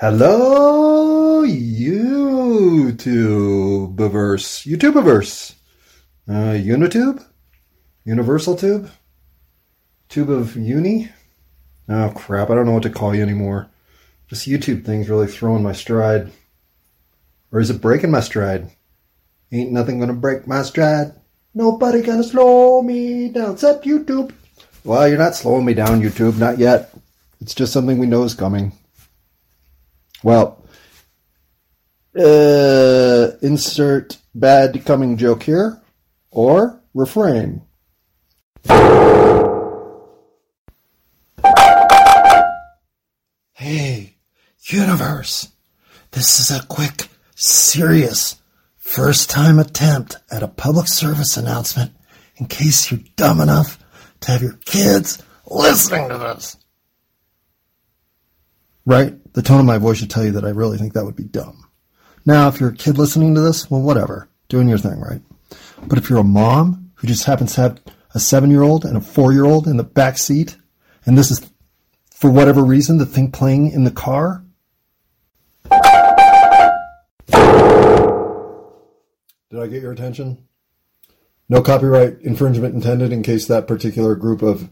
Hello, YouTubeverse, YouTubeverse, uh, Unitube, Universal Tube, Tube of Uni. Oh crap! I don't know what to call you anymore. This YouTube thing's really throwing my stride, or is it breaking my stride? Ain't nothing gonna break my stride. Nobody gonna slow me down except YouTube. Well, you're not slowing me down, YouTube, not yet. It's just something we know is coming. Well, uh, insert bad coming joke here or refrain. Hey, universe. This is a quick, serious, first time attempt at a public service announcement in case you're dumb enough to have your kids listening to this. Right? The tone of my voice should tell you that I really think that would be dumb. Now, if you're a kid listening to this, well, whatever. Doing your thing, right? But if you're a mom who just happens to have a seven year old and a four year old in the back seat, and this is for whatever reason the thing playing in the car, Did I get your attention? No copyright infringement intended in case that particular group of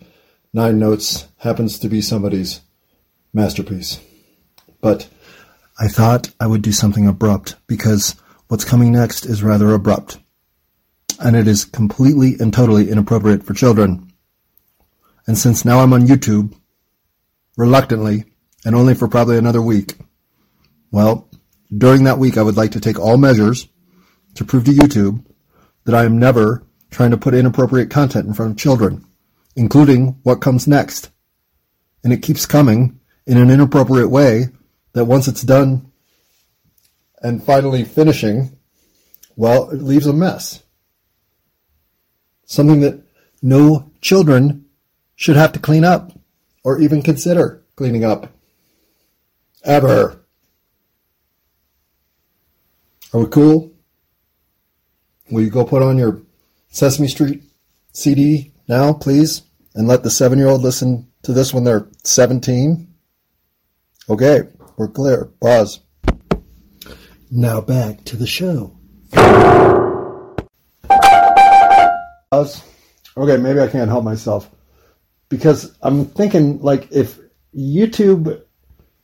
nine notes happens to be somebody's masterpiece. But I thought I would do something abrupt because what's coming next is rather abrupt. And it is completely and totally inappropriate for children. And since now I'm on YouTube, reluctantly, and only for probably another week, well, during that week I would like to take all measures to prove to YouTube that I am never trying to put inappropriate content in front of children, including what comes next. And it keeps coming in an inappropriate way that once it's done and finally finishing, well, it leaves a mess. Something that no children should have to clean up or even consider cleaning up. Ever. Are we cool? Will you go put on your Sesame Street CD now, please? And let the seven year old listen to this when they're 17? Okay, we're clear. Pause. Now back to the show. Pause. Okay, maybe I can't help myself. Because I'm thinking, like, if YouTube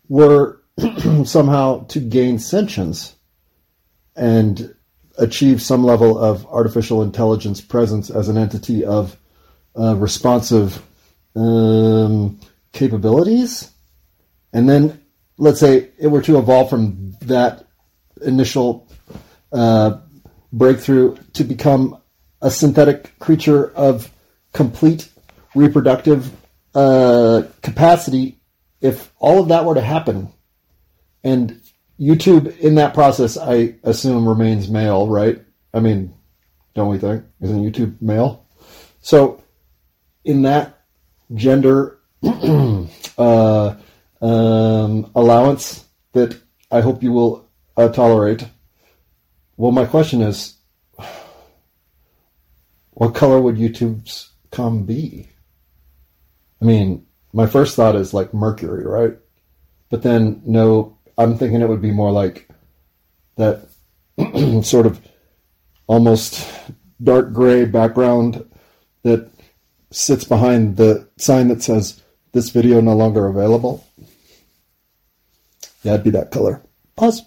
were somehow to gain sentience and achieve some level of artificial intelligence presence as an entity of uh, responsive um, capabilities, and then let's say it were to evolve from that initial uh, breakthrough to become a synthetic creature of complete reproductive uh, capacity, if all of that were to happen, and YouTube in that process, I assume remains male, right? I mean, don't we think? Isn't YouTube male? So, in that gender uh, um, allowance that I hope you will uh, tolerate, well, my question is, what color would YouTube's come be? I mean, my first thought is like mercury, right? But then no I'm thinking it would be more like that sort of almost dark gray background that sits behind the sign that says this video no longer available. Yeah, it'd be that color. Pause.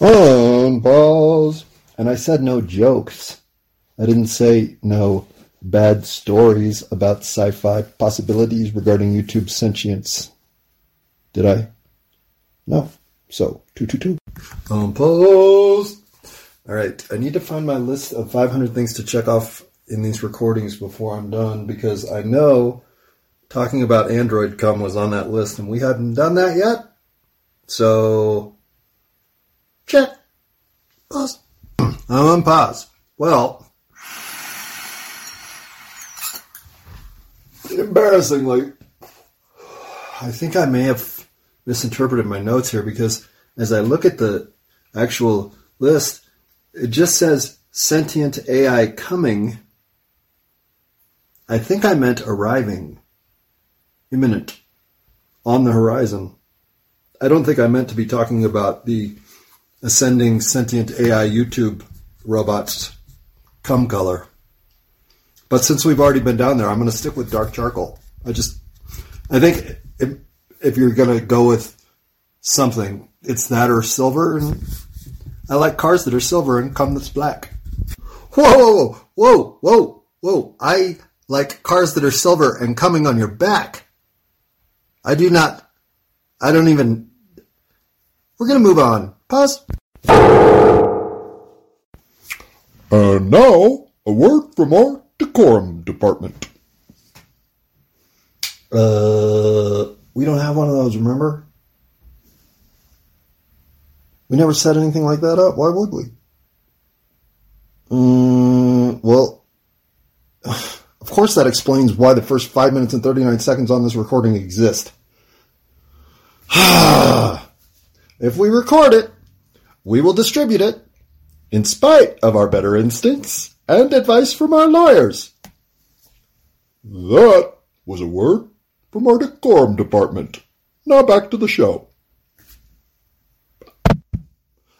On pause. And I said no jokes. I didn't say no bad stories about sci-fi possibilities regarding YouTube sentience. Did I? No. So, 222. Um, pause. All right. I need to find my list of 500 things to check off in these recordings before I'm done because I know talking about Android Come was on that list and we hadn't done that yet. So, check. Pause. I'm on pause. Well, embarrassingly, I think I may have misinterpreted my notes here because as I look at the actual list, it just says sentient AI coming. I think I meant arriving, imminent, on the horizon. I don't think I meant to be talking about the ascending sentient AI YouTube robots cum color. But since we've already been down there, I'm going to stick with dark charcoal. I just, I think if, if you're going to go with something, it's that or silver. And I like cars that are silver and cum that's black. Whoa, whoa, whoa, whoa, whoa. I like cars that are silver and coming on your back. I do not, I don't even, we're going to move on. Pause. And now, a word from our decorum department. Uh, we don't have one of those, remember? We never set anything like that up. Why would we? Mm, well, of course that explains why the first 5 minutes and 39 seconds on this recording exist. if we record it, we will distribute it, in spite of our better instincts and advice from our lawyers. That was a word from our decorum department. Now back to the show.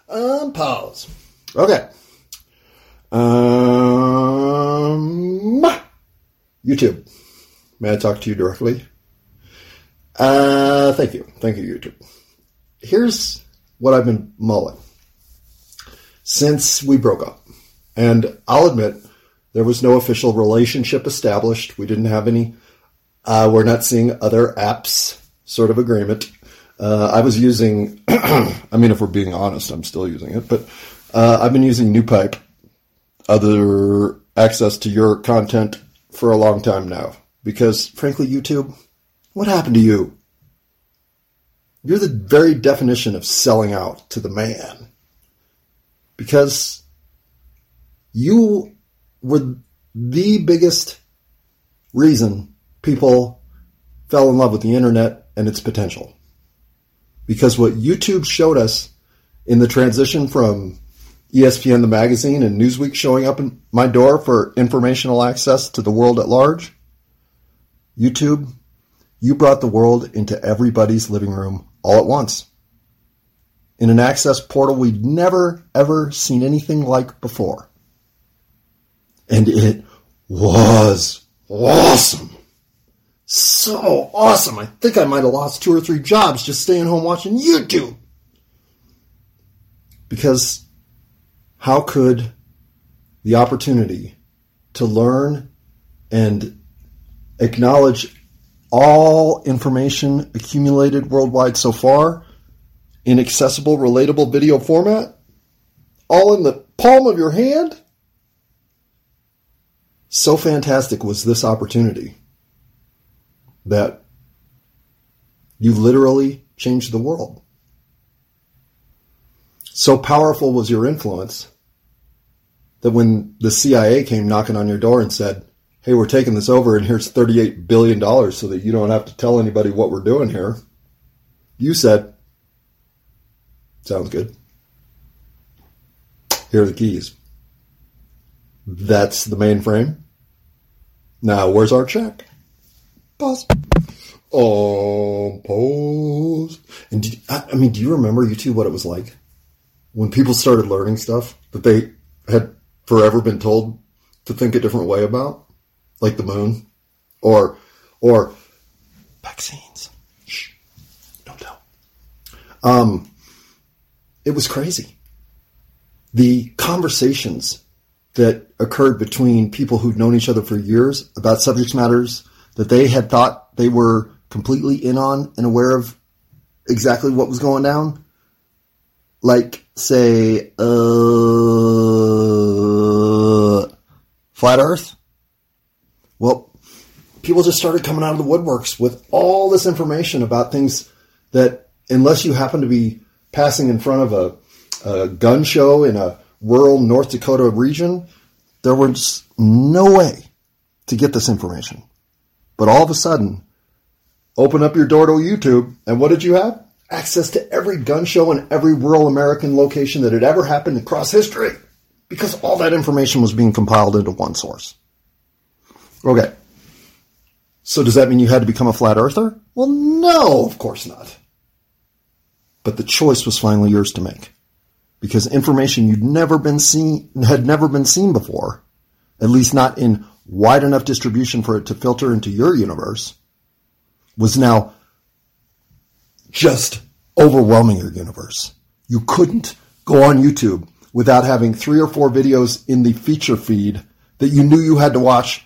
Um, pause. Okay. Um, YouTube. May I talk to you directly? Uh, thank you. Thank you, YouTube. Here's what I've been mulling since we broke up. And I'll admit, there was no official relationship established. We didn't have any, uh, we're not seeing other apps sort of agreement. Uh, I was using, I mean, if we're being honest, I'm still using it, but uh, I've been using NewPipe, other access to your content for a long time now. Because frankly, YouTube, what happened to you? You're the very definition of selling out to the man. Because you were the biggest reason people fell in love with the internet and its potential. Because what YouTube showed us in the transition from ESPN the magazine and Newsweek showing up in my door for informational access to the world at large, YouTube, you brought the world into everybody's living room all at once. In an access portal we'd never ever seen anything like before. And it was awesome. So awesome. I think I might have lost two or three jobs just staying home watching YouTube. Because how could the opportunity to learn and acknowledge all information accumulated worldwide so far in accessible, relatable video format, all in the palm of your hand? So fantastic was this opportunity that you literally changed the world. So powerful was your influence that when the CIA came knocking on your door and said, Hey, we're taking this over and here's $38 billion so that you don't have to tell anybody what we're doing here, you said, Sounds good. Here are the keys. That's the mainframe. Now, where's our check? Pause. Oh, pause. And did, I, I mean, do you remember YouTube what it was like when people started learning stuff that they had forever been told to think a different way about, like the moon, or or vaccines? Shh, don't tell. Um, it was crazy. The conversations that occurred between people who'd known each other for years about subject matters that they had thought they were completely in on and aware of exactly what was going down. Like, say, uh, flat Earth. Well, people just started coming out of the woodworks with all this information about things that, unless you happen to be passing in front of a, a gun show in a rural North Dakota region, there was no way to get this information. But all of a sudden, open up your door to YouTube, and what did you have? Access to every gun show in every rural American location that had ever happened across history. Because all that information was being compiled into one source. Okay. So does that mean you had to become a flat earther? Well, no, of course not. but the choice was finally yours to make. Because information you'd never been seen, had never been seen before, at least not in wide enough distribution for it to filter into your universe, was now just overwhelming your universe. You couldn't go on YouTube without having three or four videos in the feature feed that you knew you had to watch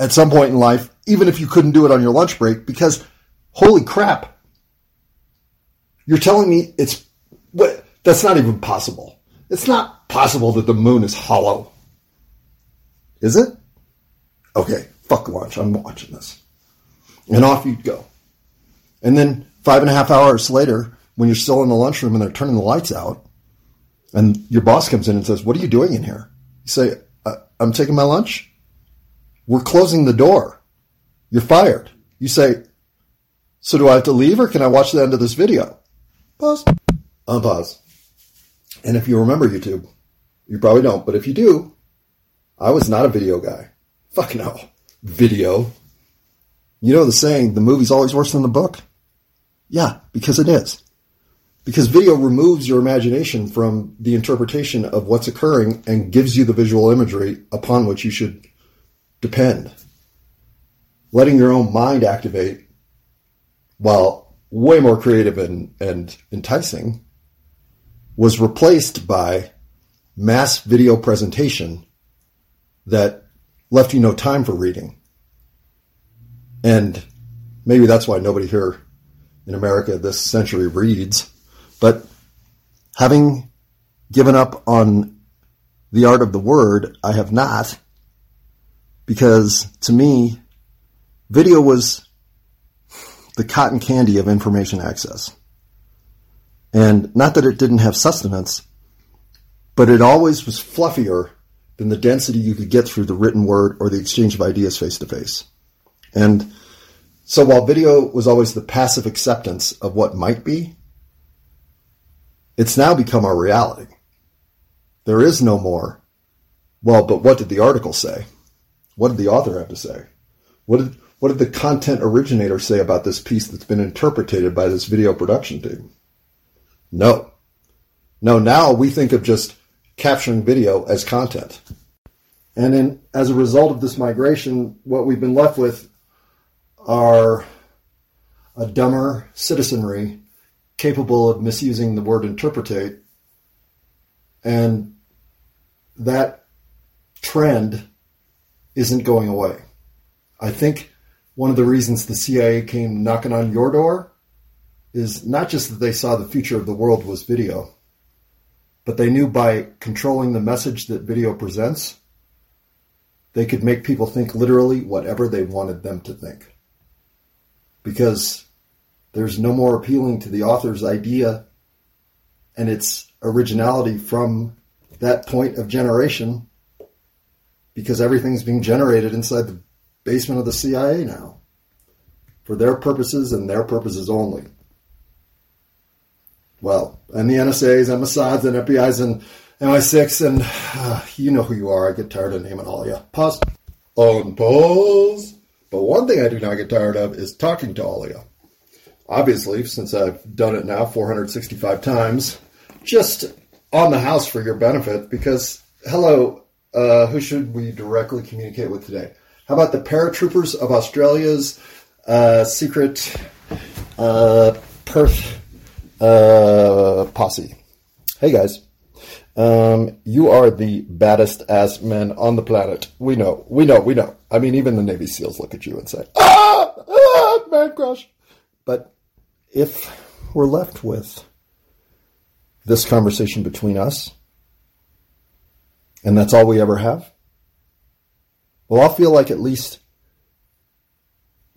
at some point in life, even if you couldn't do it on your lunch break, because holy crap, you're telling me it's what that's not even possible. It's not possible that the moon is hollow. Is it? Okay, fuck lunch. I'm watching this. And off you'd go. And then five and a half hours later, when you're still in the lunchroom and they're turning the lights out, and your boss comes in and says, What are you doing in here? You say, uh, I'm taking my lunch. We're closing the door. You're fired. You say, So do I have to leave or can I watch the end of this video? Pause. Unpause. And if you remember YouTube, you probably don't, but if you do, I was not a video guy. Fuck no. Video. You know the saying, the movie's always worse than the book? Yeah, because it is. Because video removes your imagination from the interpretation of what's occurring and gives you the visual imagery upon which you should depend. Letting your own mind activate, while way more creative and, and enticing, was replaced by mass video presentation that left you no time for reading. And maybe that's why nobody here in America this century reads. But having given up on the art of the word, I have not, because to me, video was the cotton candy of information access. And not that it didn't have sustenance, but it always was fluffier than the density you could get through the written word or the exchange of ideas face to face. And so while video was always the passive acceptance of what might be, it's now become our reality. There is no more. Well, but what did the article say? What did the author have to say? What did, what did the content originator say about this piece that's been interpreted by this video production team? No. No, now we think of just capturing video as content. And then as a result of this migration, what we've been left with are a dumber citizenry capable of misusing the word interpretate. And that trend isn't going away. I think one of the reasons the CIA came knocking on your door is not just that they saw the future of the world was video, but they knew by controlling the message that video presents, they could make people think literally whatever they wanted them to think. Because there's no more appealing to the author's idea and its originality from that point of generation because everything's being generated inside the basement of the CIA now for their purposes and their purposes only. Well, and the NSAs and Mossads and FBI's and MI6 and uh, you know who you are. I get tired of naming all of you. Pause. On pause. But one thing I do not get tired of is talking to all of you. Obviously, since I've done it now 465 times, just on the house for your benefit, because, hello, uh, who should we directly communicate with today? How about the paratroopers of Australia's uh, secret uh, Perth uh, posse? Hey guys. Um, you are the baddest ass men on the planet. We know, we know, we know. I mean, even the Navy SEALs look at you and say, ah, ah man crush. But if we're left with this conversation between us, and that's all we ever have, well, I'll feel like at least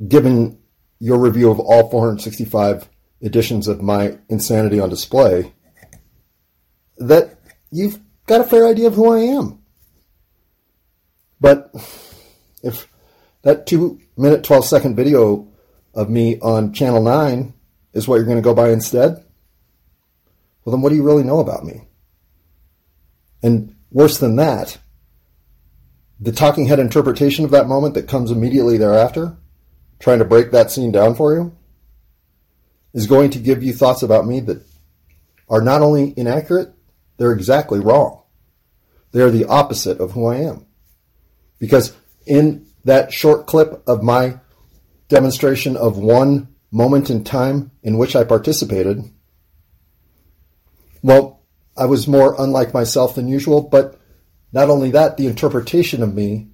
given your review of all 465 editions of my insanity on display, that you've got a fair idea of who I am. But if that two minute, 12 second video of me on Channel 9 is what you're going to go by instead, well, then what do you really know about me? And worse than that, the talking head interpretation of that moment that comes immediately thereafter, trying to break that scene down for you, is going to give you thoughts about me that are not only inaccurate, they're exactly wrong. They're the opposite of who I am. Because in that short clip of my demonstration of one moment in time in which I participated, well, I was more unlike myself than usual, but not only that, the interpretation of me,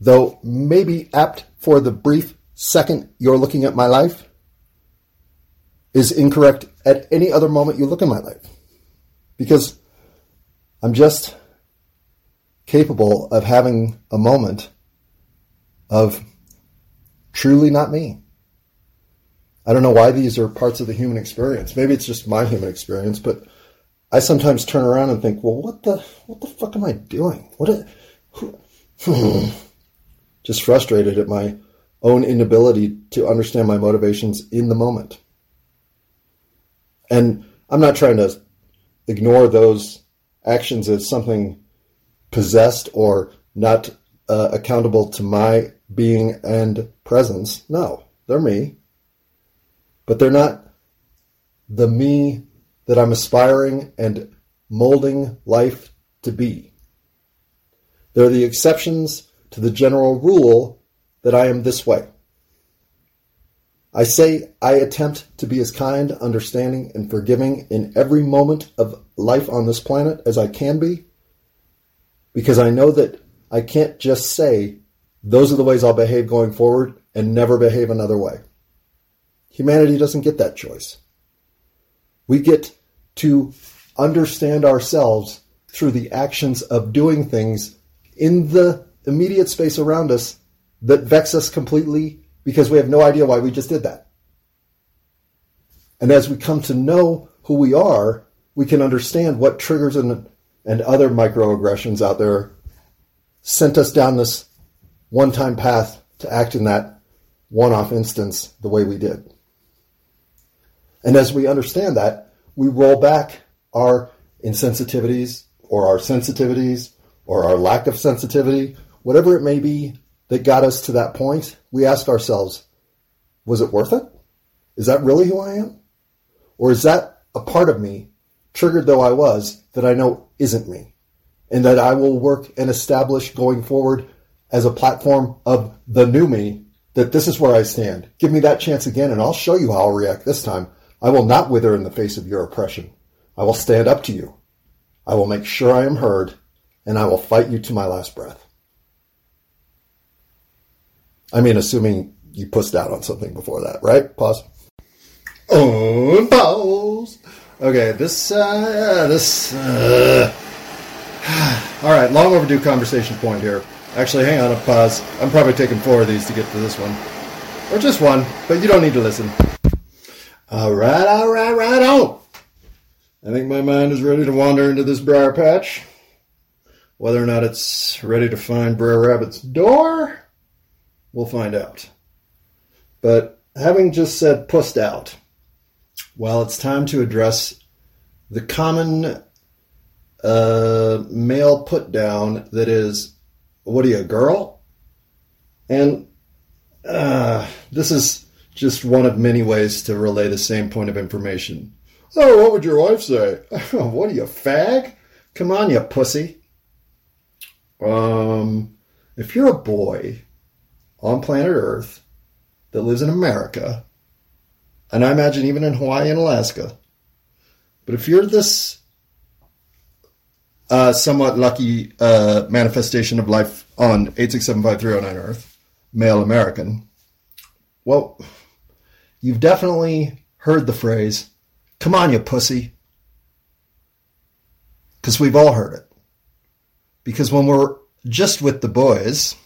though maybe apt for the brief second you're looking at my life, is incorrect at any other moment you look in my life. Because I'm just capable of having a moment of truly not me. I don't know why these are parts of the human experience. Maybe it's just my human experience, but I sometimes turn around and think, well, what the what the fuck am I doing? What? A, just frustrated at my own inability to understand my motivations in the moment. And I'm not trying to ignore those actions as something possessed or not uh, accountable to my being and presence. No, they're me. But they're not the me that I'm aspiring and molding life to be. They're the exceptions to the general rule that I am this way. I say I attempt to be as kind, understanding, and forgiving in every moment of life on this planet as I can be, because I know that I can't just say, those are the ways I'll behave going forward and never behave another way. Humanity doesn't get that choice. We get to understand ourselves through the actions of doing things in the immediate space around us that vex us completely because we have no idea why we just did that. And as we come to know who we are, we can understand what triggers and, and other microaggressions out there sent us down this one time path to act in that one off instance the way we did. And as we understand that, we roll back our insensitivities or our sensitivities or our lack of sensitivity, whatever it may be that got us to that point, we ask ourselves, was it worth it? Is that really who I am? Or is that a part of me, triggered though I was, that I know isn't me? And that I will work and establish going forward as a platform of the new me that this is where I stand. Give me that chance again and I'll show you how I'll react this time. I will not wither in the face of your oppression. I will stand up to you. I will make sure I am heard and I will fight you to my last breath. I mean, assuming you pushed out on something before that, right? Pause. On pause. Okay, this, uh, this, uh, all right, long overdue conversation point here. Actually, hang on a pause. I'm probably taking four of these to get to this one. Or just one, but you don't need to listen. All right, all right, right on. I think my mind is ready to wander into this briar patch. Whether or not it's ready to find Brer Rabbit's door, we'll find out. But having just said pussed out, well, it's time to address the common uh, male put down that is, what are you, a girl? And uh, this is just one of many ways to relay the same point of information. Oh, what would your wife say? what are you, fag? Come on, you pussy. Um, if you're a boy on planet Earth that lives in America, and I imagine even in Hawaii and Alaska, but if you're this uh, somewhat lucky uh, manifestation of life on 8675309 Earth, male American, well, you've definitely heard the phrase, come on, you pussy. Because we've all heard it. Because when we're just with the boys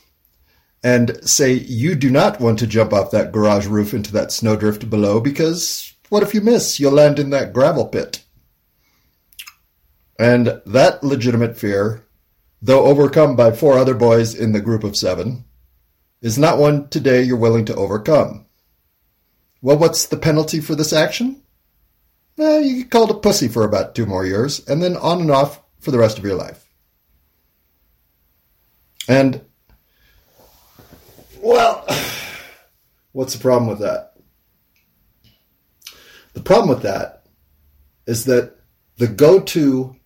and say, you do not want to jump off that garage roof into that snowdrift below because what if you miss? You'll land in that gravel pit. And that legitimate fear, though overcome by four other boys in the group of seven, is not one today you're willing to overcome. Well, what's the penalty for this action? You get called a pussy for about two more years, and then on and off for the rest of your life. And, well, what's the problem with that? The problem with that is that the go to,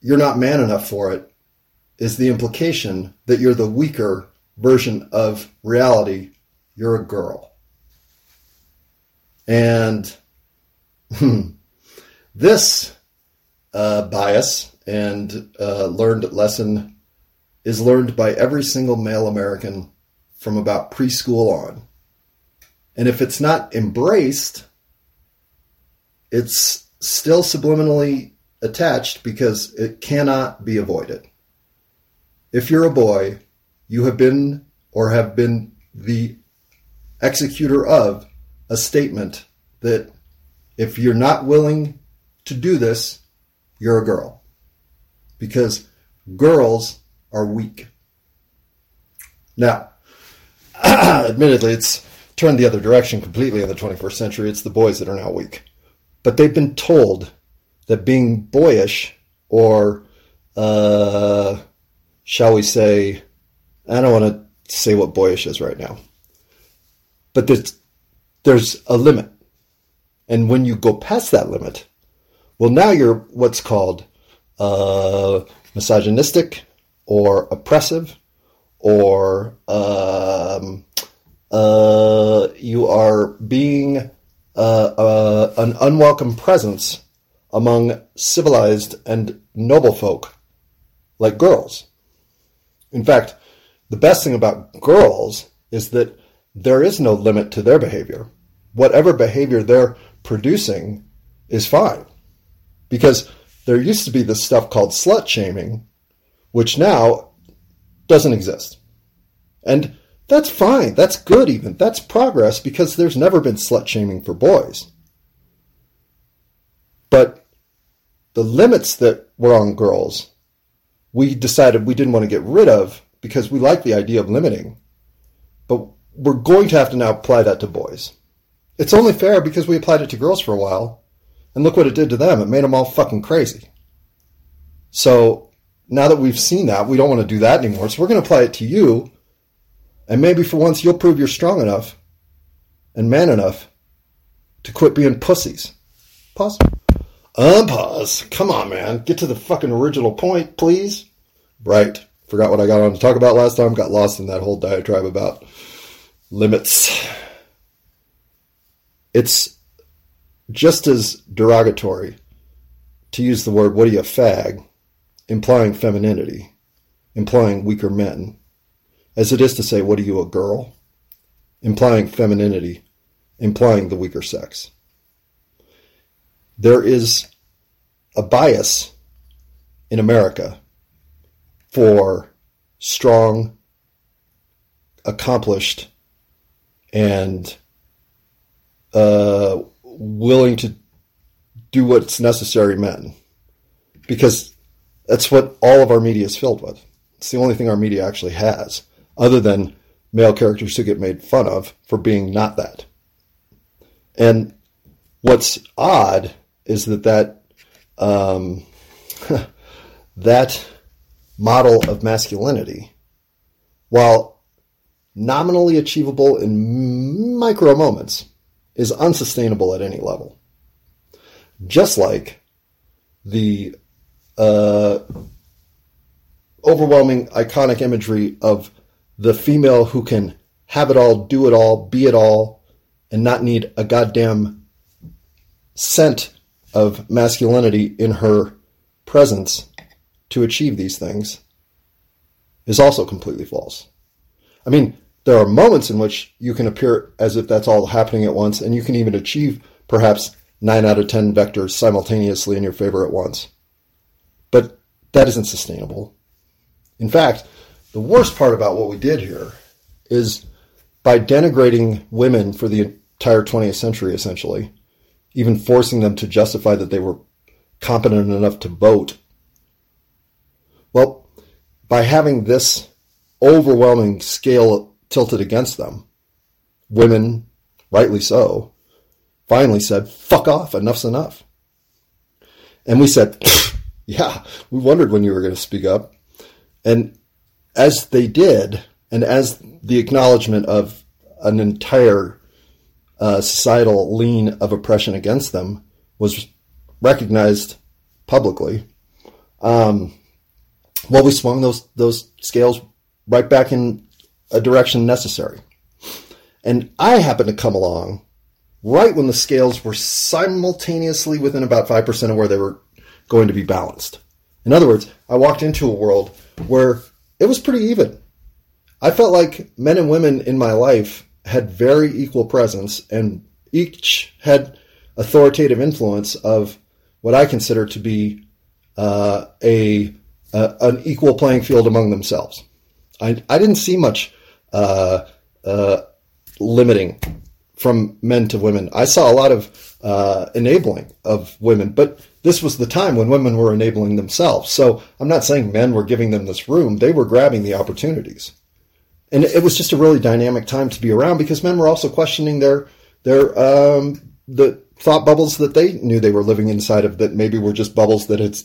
you're not man enough for it, is the implication that you're the weaker version of reality. You're a girl. And hmm, this uh, bias and uh, learned lesson is learned by every single male American from about preschool on. And if it's not embraced, it's still subliminally attached because it cannot be avoided. If you're a boy, you have been or have been the executor of a statement that if you're not willing to do this, you're a girl. Because girls are weak. Now, admittedly, it's turned the other direction completely in the 21st century. It's the boys that are now weak. But they've been told that being boyish or, uh, shall we say, I don't want to say what boyish is right now, but there's, there's a limit. And when you go past that limit, well, now you're what's called uh, misogynistic or oppressive or um, uh, you are being uh, uh, an unwelcome presence among civilized and noble folk like girls. In fact, the best thing about girls is that there is no limit to their behavior. Whatever behavior they're producing is fine. Because there used to be this stuff called slut shaming, which now doesn't exist. And that's fine. That's good, even. That's progress because there's never been slut shaming for boys. But the limits that were on girls, we decided we didn't want to get rid of because we like the idea of limiting. But we're going to have to now apply that to boys. It's only fair because we applied it to girls for a while. And look what it did to them. It made them all fucking crazy. So now that we've seen that, we don't want to do that anymore. So we're going to apply it to you and maybe for once you'll prove you're strong enough and man enough to quit being pussies. Pause. Uh, Unpause. Come on, man. Get to the fucking original point, please. Right. Forgot what I got on to talk about last time. Got lost in that whole diatribe about limits. It's just as derogatory to use the word, what are you, a fag, implying femininity, implying weaker men as it is to say, What are you, a girl? implying femininity, implying the weaker sex. There is a bias in America for strong, accomplished, and uh, willing to do what's necessary men. Because that's what all of our media is filled with. It's the only thing our media actually has other than male characters who get made fun of for being not that. And what's odd is that that um, that model of masculinity, while nominally achievable in micro moments, is unsustainable at any level. Just like the uh, overwhelming iconic imagery of the female who can have it all, do it all, be it all, and not need a goddamn scent of masculinity in her presence to achieve these things is also completely false. I mean, there are moments in which you can appear as if that's all happening at once, and you can even achieve perhaps 9 out of 10 vectors simultaneously in your favor at once. But that isn't sustainable. In fact, the worst part about what we did here is by denigrating women for the entire 20th century, essentially, even forcing them to justify that they were competent enough to vote. Well, by having this overwhelming scale tilted against them, women, rightly so, finally said, fuck off, enough's enough. And we said, yeah, we wondered when you were going to speak up. And as they did, and as the acknowledgement of an entire uh, societal lean of oppression against them was recognized publicly, um, well, we swung those those scales right back in a direction necessary. And I happened to come along right when the scales were simultaneously within about 5% of where they were going to be balanced. In other words, I walked into a world where it was pretty even. I felt like men and women in my life had very equal presence and each had authoritative influence of what I consider to be uh, a, a, an equal playing field among themselves. I, I didn't see much uh, uh, limiting from men to women. I saw a lot of uh, enabling of women, but this was the time when women were enabling themselves. So I'm not saying men were giving them this room; they were grabbing the opportunities, and it was just a really dynamic time to be around because men were also questioning their their um, the thought bubbles that they knew they were living inside of that maybe were just bubbles that had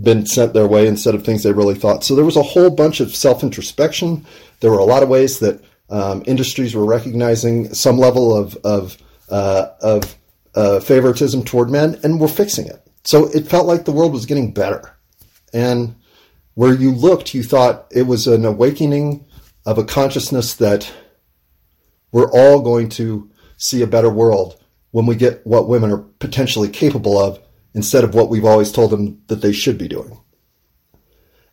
been sent their way instead of things they really thought. So there was a whole bunch of self introspection. There were a lot of ways that um, industries were recognizing some level of of uh, of uh, favoritism toward men, and were fixing it. So it felt like the world was getting better, and where you looked, you thought it was an awakening of a consciousness that we're all going to see a better world when we get what women are potentially capable of instead of what we've always told them that they should be doing.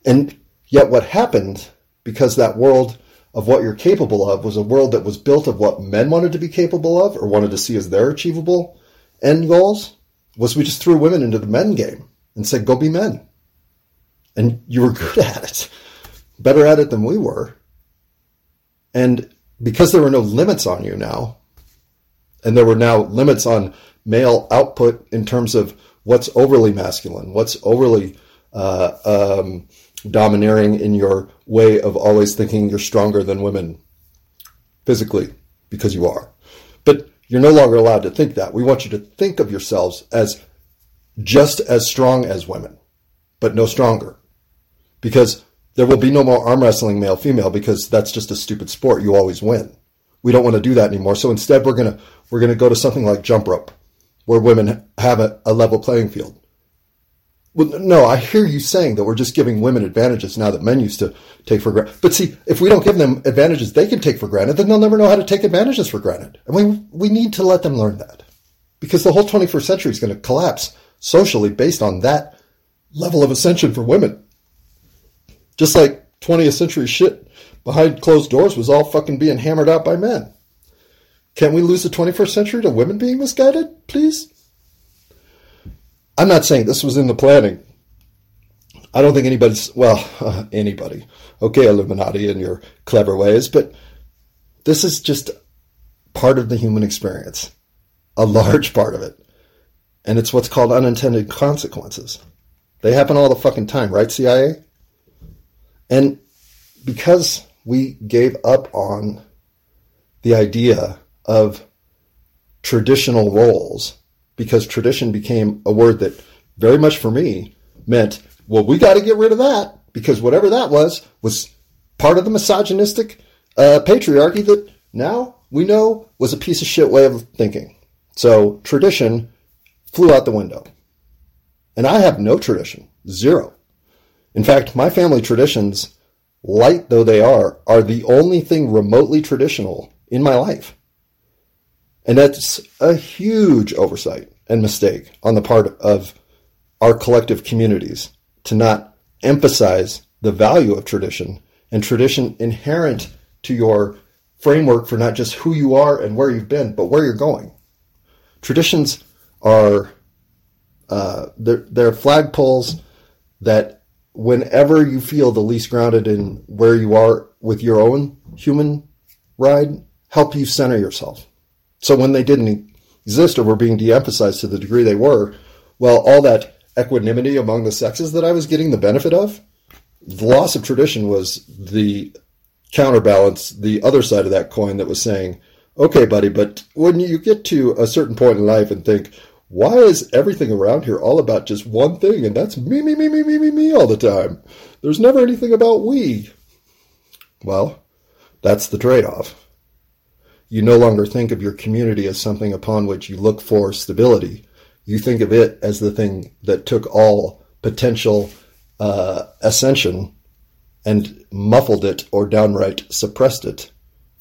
And yet, what happened because that world of what you're capable of was a world that was built of what men wanted to be capable of or wanted to see as their achievable end goals was we just threw women into the men game and said, go be men. And you were good at it, better at it than we were. And because there were no limits on you now, and there were now limits on male output in terms of what's overly masculine, what's overly uh, um, domineering in your way of always thinking you're stronger than women physically, because you are. But you're no longer allowed to think that. We want you to think of yourselves as just as strong as women, but no stronger. Because there will be no more arm wrestling male female because that's just a stupid sport. You always win. We don't want to do that anymore. So instead we're gonna we're gonna go to something like jump rope, where women have a, a level playing field. Well, no, I hear you saying that we're just giving women advantages now that men used to take for granted. But see, if we don't give them advantages they can take for granted, then they'll never know how to take advantages for granted. And we, we need to let them learn that. Because the whole 21st century is going to collapse socially based on that level of ascension for women. Just like 20th century shit behind closed doors was all fucking being hammered out by men. Can't we lose the 21st century to women being misguided, please? I'm not saying this was in the planning. I don't think anybody's, well, uh, anybody. Okay, Illuminati in your clever ways, but this is just part of the human experience, a large part of it. And it's what's called unintended consequences. They happen all the fucking time, right, CIA? And because we gave up on the idea of traditional roles because tradition became a word that very much for me meant, well, we got to get rid of that because whatever that was was part of the misogynistic uh, patriarchy that now we know was a piece of shit way of thinking. So tradition flew out the window. And I have no tradition, zero. In fact, my family traditions, light though they are, are the only thing remotely traditional in my life. And that's a huge oversight and mistake on the part of our collective communities to not emphasize the value of tradition and tradition inherent to your framework for not just who you are and where you've been, but where you're going. Traditions are uh, they're, they're flagpoles that whenever you feel the least grounded in where you are with your own human ride, help you center yourself. So when they didn't exist or were being de-emphasized to the degree they were, well, all that equanimity among the sexes that I was getting the benefit of, the loss of tradition was the counterbalance, the other side of that coin that was saying, okay, buddy, but when you get to a certain point in life and think, why is everything around here all about just one thing? And that's me, me, me, me, me, me, me all the time. There's never anything about we. Well, that's the trade off you no longer think of your community as something upon which you look for stability. you think of it as the thing that took all potential uh, ascension and muffled it or downright suppressed it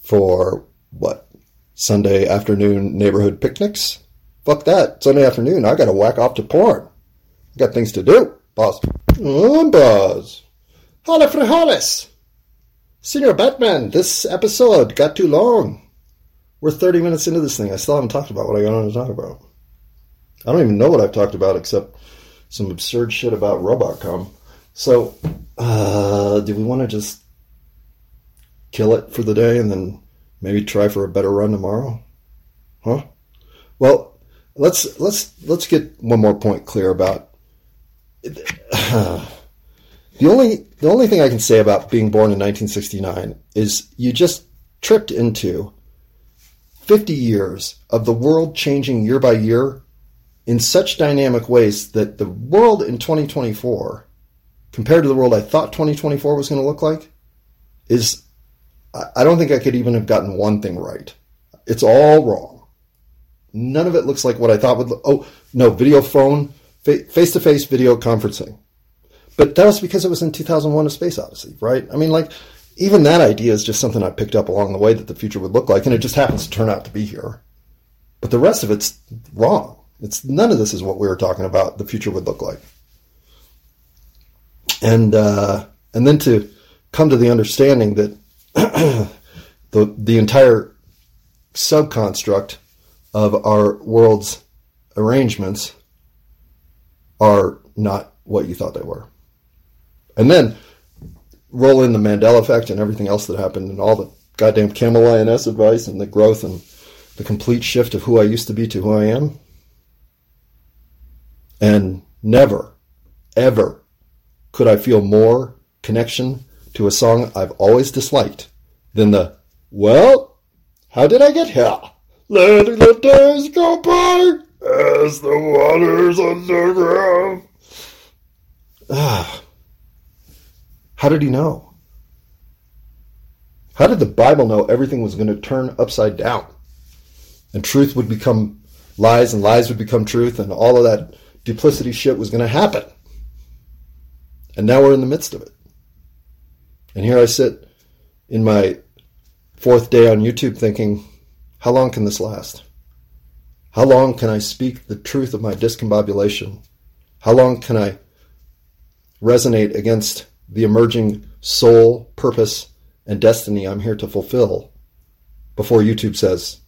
for what Sunday afternoon neighborhood picnics. Fuck that. Sunday afternoon, I gotta whack off to porn. I got things to do, boss. Oh, boss. Holla for Hollis. Senior Batman, this episode got too long. We're 30 minutes into this thing. I still haven't talked about what I got on to talk about. I don't even know what I've talked about except some absurd shit about Robotcom. So, uh, do we want to just kill it for the day and then maybe try for a better run tomorrow? Huh? Well, let's let's let's get one more point clear about the only the only thing I can say about being born in 1969 is you just tripped into 50 years of the world changing year by year in such dynamic ways that the world in 2024 compared to the world I thought 2024 was going to look like is I don't think I could even have gotten one thing right. It's all wrong. None of it looks like what I thought would look. Oh, no, video phone, face to face video conferencing. But that was because it was in 2001 A Space Odyssey, right? I mean, like, even that idea is just something I picked up along the way that the future would look like, and it just happens to turn out to be here. But the rest of it's wrong. It's none of this is what we were talking about. The future would look like, and uh, and then to come to the understanding that the the entire subconstruct of our world's arrangements are not what you thought they were. And then roll in the Mandela effect and everything else that happened and all the goddamn Camel INS advice and the growth and the complete shift of who I used to be to who I am. And never, ever could I feel more connection to a song I've always disliked than the, well, how did I get here? Letting the days go by as the waters underground. Ah. How did he know? How did the Bible know everything was going to turn upside down? And truth would become lies and lies would become truth and all of that duplicity shit was going to happen. And now we're in the midst of it. And here I sit in my fourth day on YouTube thinking, how long can this last? How long can I speak the truth of my discombobulation? How long can I resonate against the emerging soul, purpose, and destiny I'm here to fulfill before YouTube says,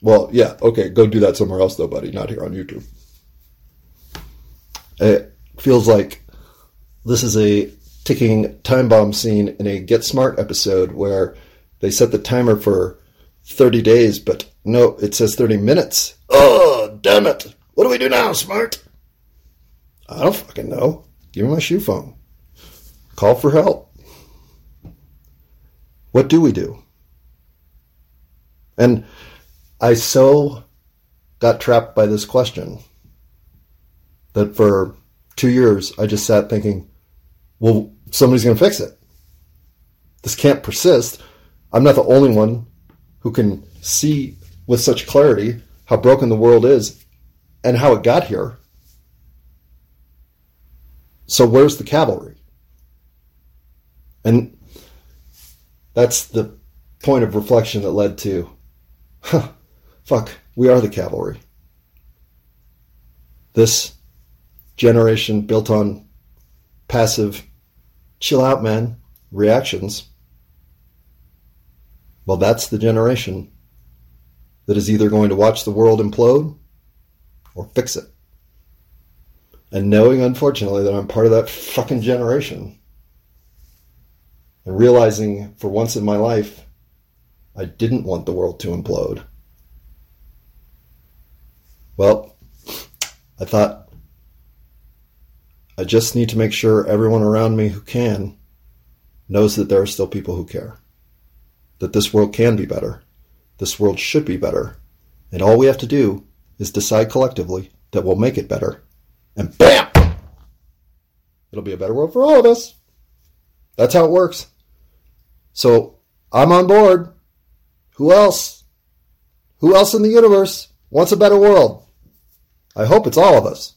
well, yeah, okay, go do that somewhere else though, buddy, not here on YouTube. It feels like this is a ticking time bomb scene in a Get Smart episode where they set the timer for 30 days, but no, it says 30 minutes. Oh, damn it. What do we do now, Smart? I don't fucking know. Give me my shoe phone. Call for help. What do we do? And I so got trapped by this question that for two years I just sat thinking, well, somebody's going to fix it. This can't persist. I'm not the only one who can see with such clarity how broken the world is and how it got here. So where's the cavalry? And that's the point of reflection that led to, huh, fuck, we are the cavalry. This generation built on passive, chill out, man, reactions well, that's the generation that is either going to watch the world implode or fix it. And knowing, unfortunately, that I'm part of that fucking generation, and realizing for once in my life, I didn't want the world to implode. Well, I thought I just need to make sure everyone around me who can knows that there are still people who care that this world can be better. This world should be better. And all we have to do is decide collectively that we'll make it better. And BAM! It'll be a better world for all of us. That's how it works. So I'm on board. Who else? Who else in the universe wants a better world? I hope it's all of us.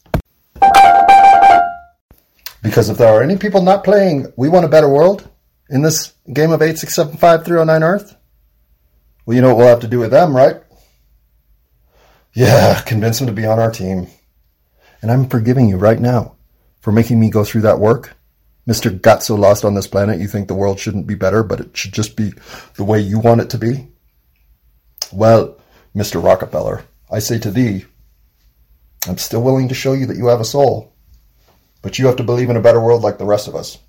Because if there are any people not playing We Want a Better World in this game of 8675309 Earth, well, you know what we'll have to do with them, right? Yeah, convince them to be on our team. And I'm forgiving you right now for making me go through that work. Mr. Got so lost on this planet, you think the world shouldn't be better, but it should just be the way you want it to be? Well, Mr. Rockefeller, I say to thee, I'm still willing to show you that you have a soul, but you have to believe in a better world like the rest of us.